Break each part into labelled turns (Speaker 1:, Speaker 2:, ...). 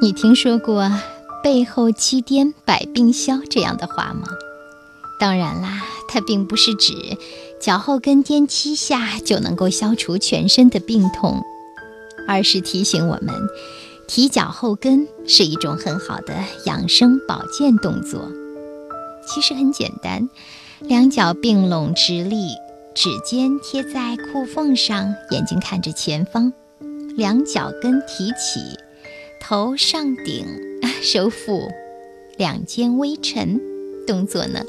Speaker 1: 你听说过“背后七颠百病消”这样的话吗？当然啦，它并不是指脚后跟颠七下就能够消除全身的病痛，而是提醒我们，提脚后跟是一种很好的养生保健动作。其实很简单，两脚并拢直立，指尖贴在裤缝上，眼睛看着前方，两脚跟提起。头上顶啊，收腹，两肩微沉，动作呢，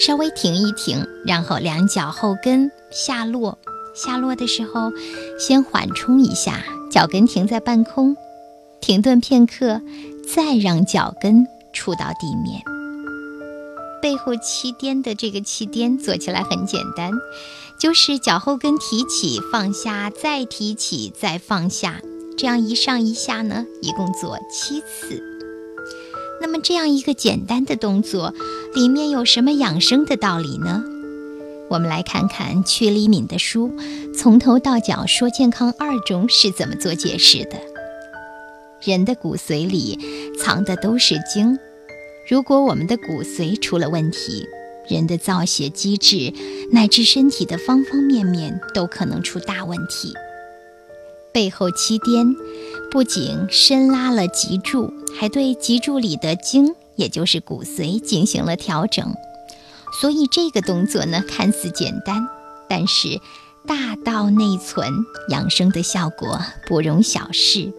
Speaker 1: 稍微停一停，然后两脚后跟下落，下落的时候，先缓冲一下，脚跟停在半空，停顿片刻，再让脚跟触到地面。背后七颠的这个七颠做起来很简单，就是脚后跟提起，放下，再提起，再放下。这样一上一下呢，一共做七次。那么这样一个简单的动作，里面有什么养生的道理呢？我们来看看曲黎敏的书《从头到脚说健康二》中是怎么做解释的。人的骨髓里藏的都是精，如果我们的骨髓出了问题，人的造血机制乃至身体的方方面面都可能出大问题。背后七颠，不仅伸拉了脊柱，还对脊柱里的筋，也就是骨髓进行了调整。所以这个动作呢，看似简单，但是大道内存，养生的效果不容小视。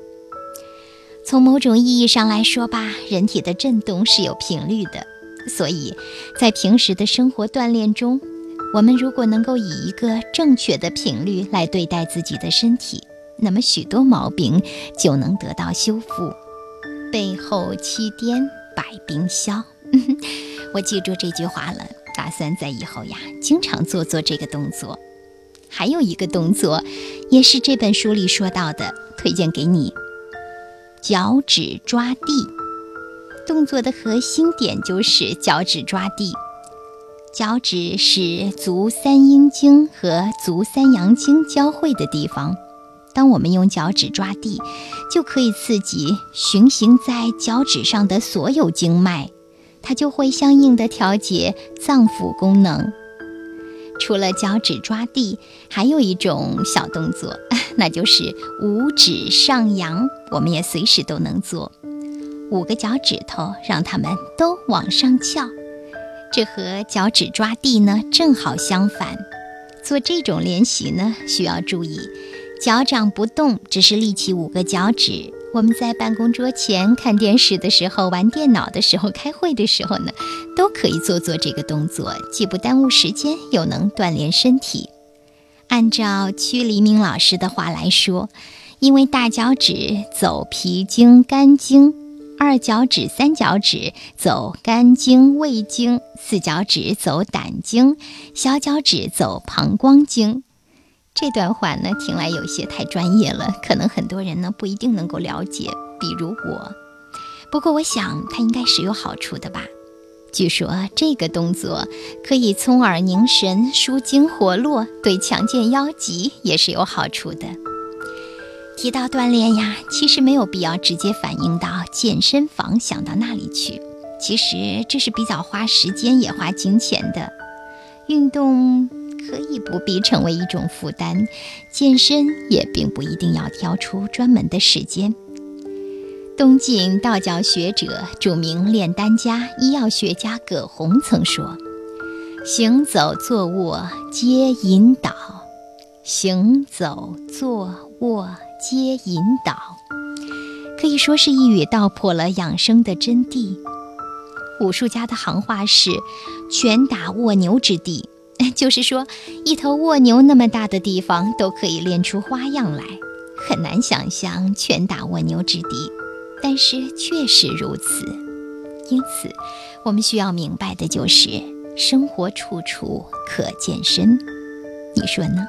Speaker 1: 从某种意义上来说吧，人体的振动是有频率的，所以在平时的生活锻炼中，我们如果能够以一个正确的频率来对待自己的身体。那么许多毛病就能得到修复，背后七颠百病消。我记住这句话了，打算在以后呀经常做做这个动作。还有一个动作，也是这本书里说到的，推荐给你：脚趾抓地。动作的核心点就是脚趾抓地。脚趾是足三阴经和足三阳经交汇的地方。当我们用脚趾抓地，就可以刺激循行在脚趾上的所有经脉，它就会相应的调节脏腑功能。除了脚趾抓地，还有一种小动作，那就是五指上扬，我们也随时都能做。五个脚趾头，让它们都往上翘，这和脚趾抓地呢正好相反。做这种练习呢，需要注意。脚掌不动，只是立起五个脚趾。我们在办公桌前看电视的时候、玩电脑的时候、开会的时候呢，都可以做做这个动作，既不耽误时间，又能锻炼身体。按照屈黎明老师的话来说，因为大脚趾走脾经、肝经，二脚趾、三脚趾走肝经、胃经，四脚趾走胆经，小脚趾走膀胱经。这段话呢，听来有些太专业了，可能很多人呢不一定能够了解，比如我。不过我想它应该是有好处的吧。据说这个动作可以聪耳凝神、舒筋活络，对强健腰脊也是有好处的。提到锻炼呀，其实没有必要直接反映到健身房，想到那里去。其实这是比较花时间也花金钱的运动。可以不必成为一种负担，健身也并不一定要挑出专门的时间。东晋道教学者、著名炼丹家、医药学家葛洪曾说：“行走坐卧皆引导，行走坐卧皆引导。”可以说是一语道破了养生的真谛。武术家的行话是：“拳打卧牛之地。” 就是说，一头蜗牛那么大的地方都可以练出花样来，很难想象拳打蜗牛之敌，但是确实如此。因此，我们需要明白的就是，生活处处可健身。你说呢？